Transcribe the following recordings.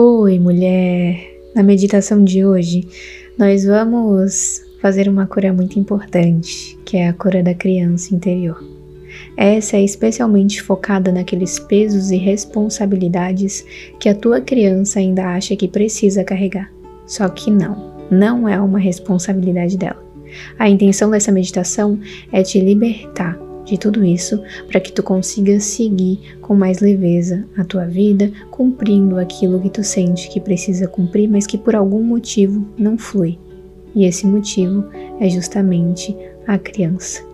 Oi, mulher! Na meditação de hoje, nós vamos fazer uma cura muito importante, que é a cura da criança interior. Essa é especialmente focada naqueles pesos e responsabilidades que a tua criança ainda acha que precisa carregar. Só que não, não é uma responsabilidade dela. A intenção dessa meditação é te libertar de tudo isso para que tu consiga seguir com mais leveza a tua vida, cumprindo aquilo que tu sente que precisa cumprir, mas que por algum motivo não flui. E esse motivo é justamente a criança.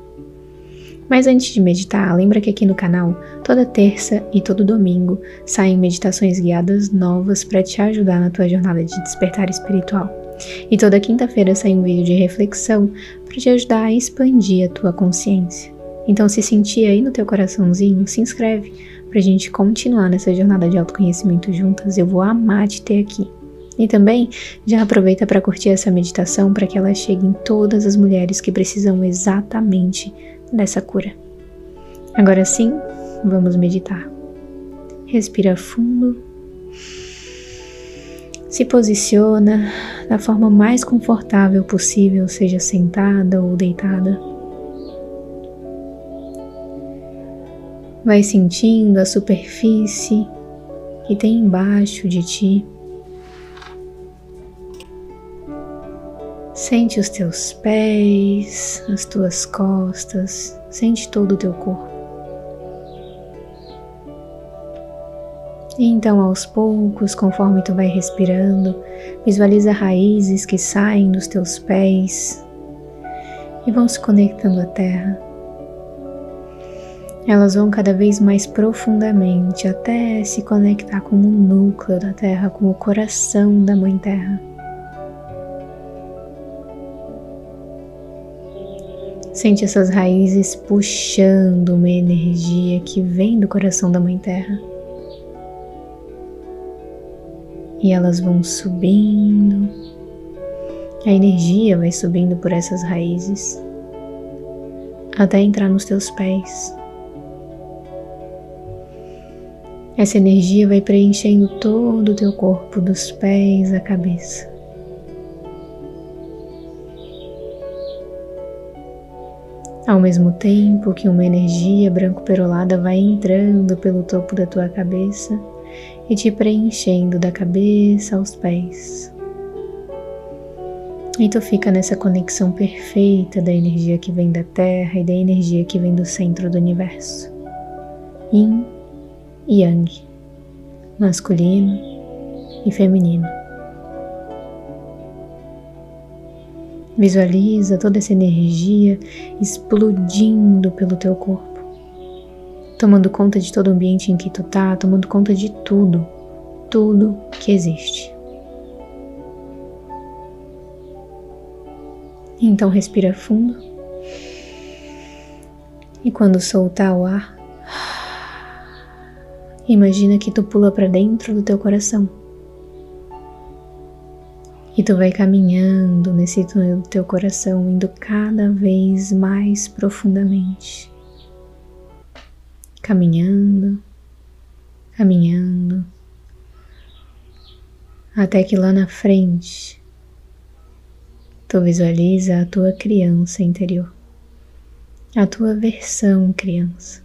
Mas antes de meditar, lembra que aqui no canal, toda terça e todo domingo, saem meditações guiadas novas para te ajudar na tua jornada de despertar espiritual. E toda quinta-feira sai um vídeo de reflexão para te ajudar a expandir a tua consciência. Então, se sentir aí no teu coraçãozinho, se inscreve pra gente continuar nessa jornada de autoconhecimento juntas. Eu vou amar te ter aqui. E também já aproveita para curtir essa meditação para que ela chegue em todas as mulheres que precisam exatamente dessa cura. Agora sim, vamos meditar. Respira fundo. Se posiciona da forma mais confortável possível, seja sentada ou deitada. Vai sentindo a superfície que tem embaixo de ti. Sente os teus pés, as tuas costas, sente todo o teu corpo. E então, aos poucos, conforme tu vai respirando, visualiza raízes que saem dos teus pés e vão se conectando à terra elas vão cada vez mais profundamente até se conectar com o núcleo da Terra, com o coração da Mãe Terra. Sente essas raízes puxando uma energia que vem do coração da Mãe Terra. E elas vão subindo, a energia vai subindo por essas raízes até entrar nos teus pés. Essa energia vai preenchendo todo o teu corpo, dos pés à cabeça. Ao mesmo tempo que uma energia branco-perolada vai entrando pelo topo da tua cabeça e te preenchendo da cabeça aos pés. E tu fica nessa conexão perfeita da energia que vem da Terra e da energia que vem do centro do universo. Yin yang, masculino e feminino. Visualiza toda essa energia explodindo pelo teu corpo, tomando conta de todo o ambiente em que tu tá, tomando conta de tudo, tudo que existe. Então respira fundo. E quando soltar o ar, Imagina que tu pula para dentro do teu coração. E tu vai caminhando nesse túnel do teu coração, indo cada vez mais profundamente. Caminhando, caminhando, até que lá na frente tu visualiza a tua criança interior, a tua versão criança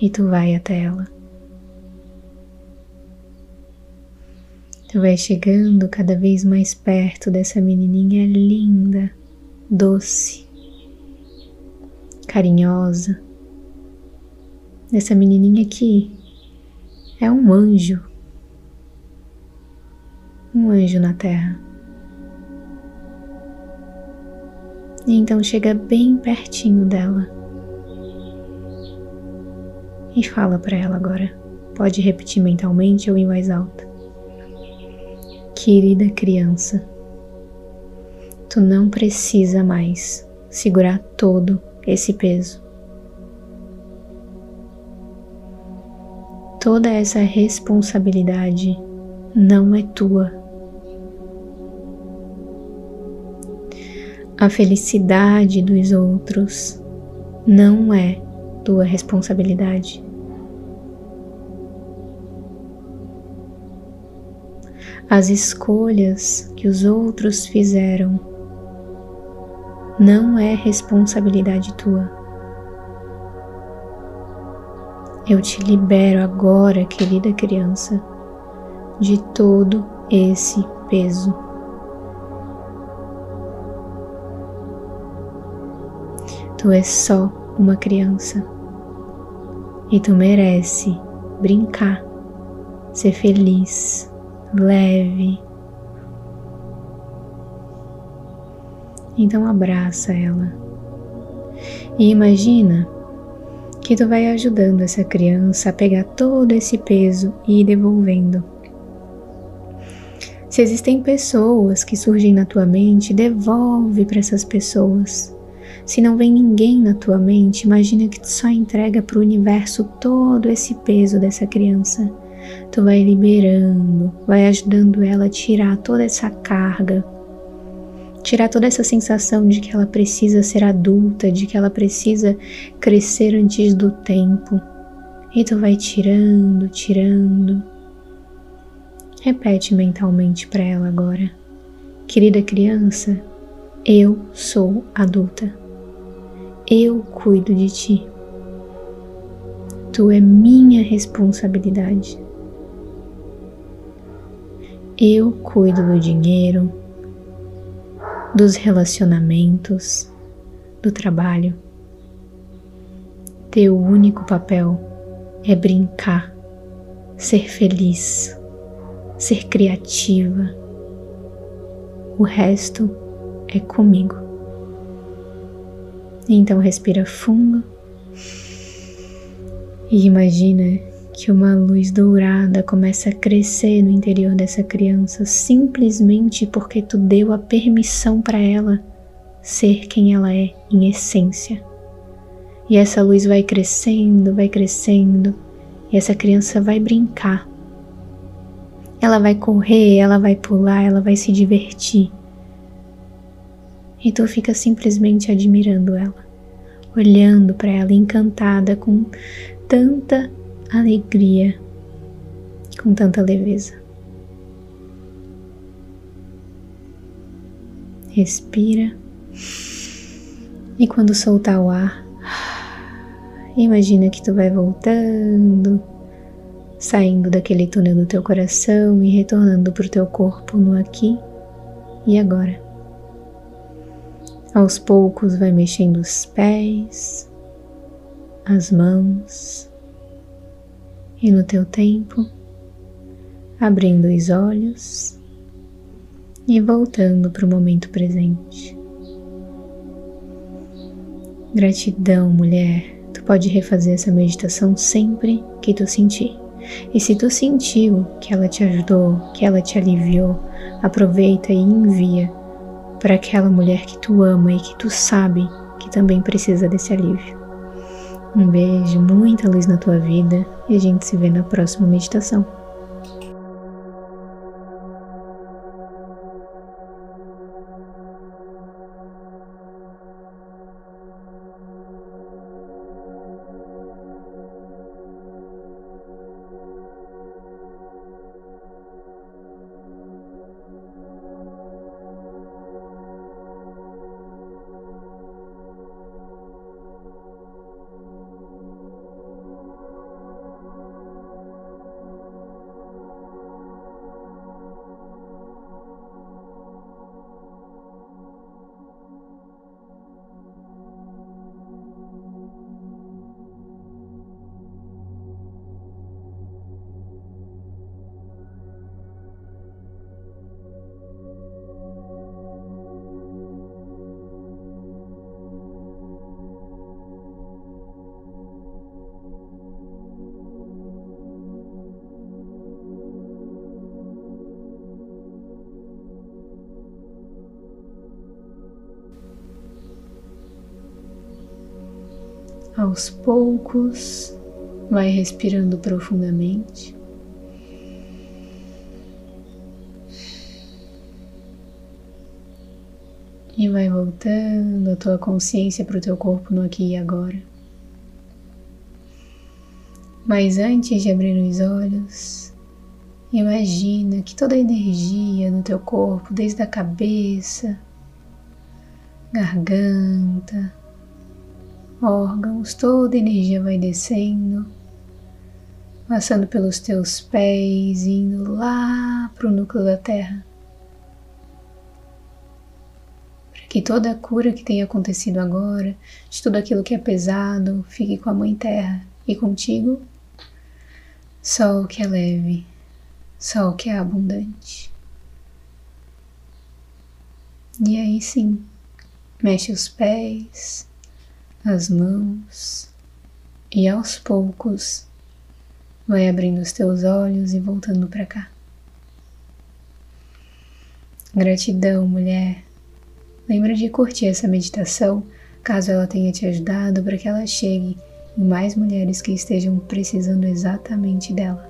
e tu vai até ela. Tu vai chegando cada vez mais perto dessa menininha linda, doce, carinhosa, dessa menininha que é um anjo, um anjo na terra. E então chega bem pertinho dela e fala para ela agora. Pode repetir mentalmente ou em voz alta. Querida criança, tu não precisa mais segurar todo esse peso. Toda essa responsabilidade não é tua. A felicidade dos outros não é tua responsabilidade. As escolhas que os outros fizeram não é responsabilidade tua. Eu te libero agora, querida criança, de todo esse peso. Tu és só uma criança e tu merece brincar, ser feliz, leve. Então abraça ela e imagina que tu vai ajudando essa criança a pegar todo esse peso e ir devolvendo. Se existem pessoas que surgem na tua mente, devolve para essas pessoas. Se não vem ninguém na tua mente, imagina que tu só entrega para o universo todo esse peso dessa criança. Tu vai liberando, vai ajudando ela a tirar toda essa carga, tirar toda essa sensação de que ela precisa ser adulta, de que ela precisa crescer antes do tempo. E tu vai tirando, tirando. Repete mentalmente para ela agora. Querida criança, eu sou adulta. Eu cuido de ti. Tu é minha responsabilidade. Eu cuido do dinheiro, dos relacionamentos, do trabalho. Teu único papel é brincar, ser feliz, ser criativa. O resto é comigo. Então respira fundo e imagina que uma luz dourada começa a crescer no interior dessa criança simplesmente porque tu deu a permissão para ela ser quem ela é em essência. E essa luz vai crescendo, vai crescendo, e essa criança vai brincar. Ela vai correr, ela vai pular, ela vai se divertir. E tu fica simplesmente admirando ela, olhando para ela encantada com tanta alegria, com tanta leveza. Respira e quando soltar o ar, imagina que tu vai voltando, saindo daquele túnel do teu coração e retornando para o teu corpo no aqui e agora. Aos poucos vai mexendo os pés, as mãos, e no teu tempo, abrindo os olhos e voltando para o momento presente. Gratidão, mulher. Tu pode refazer essa meditação sempre que tu sentir. E se tu sentiu que ela te ajudou, que ela te aliviou, aproveita e envia para aquela mulher que tu ama e que tu sabe que também precisa desse alívio. Um beijo, muita luz na tua vida e a gente se vê na próxima meditação. Aos poucos, vai respirando profundamente. E vai voltando a tua consciência para o teu corpo no aqui e agora. Mas antes de abrir os olhos, Imagina que toda a energia no teu corpo, desde a cabeça, garganta, órgãos, toda energia vai descendo, passando pelos teus pés, indo lá para o núcleo da Terra. Para que toda a cura que tenha acontecido agora, de tudo aquilo que é pesado, fique com a Mãe Terra e contigo, só o que é leve só o que é abundante. E aí sim, mexe os pés, as mãos e aos poucos vai abrindo os teus olhos e voltando para cá. Gratidão, mulher. Lembra de curtir essa meditação, caso ela tenha te ajudado para que ela chegue em mais mulheres que estejam precisando exatamente dela.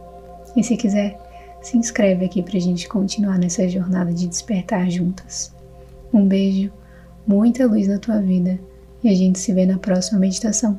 E se quiser, se inscreve aqui para a gente continuar nessa jornada de despertar juntas. Um beijo, muita luz na tua vida e a gente se vê na próxima meditação.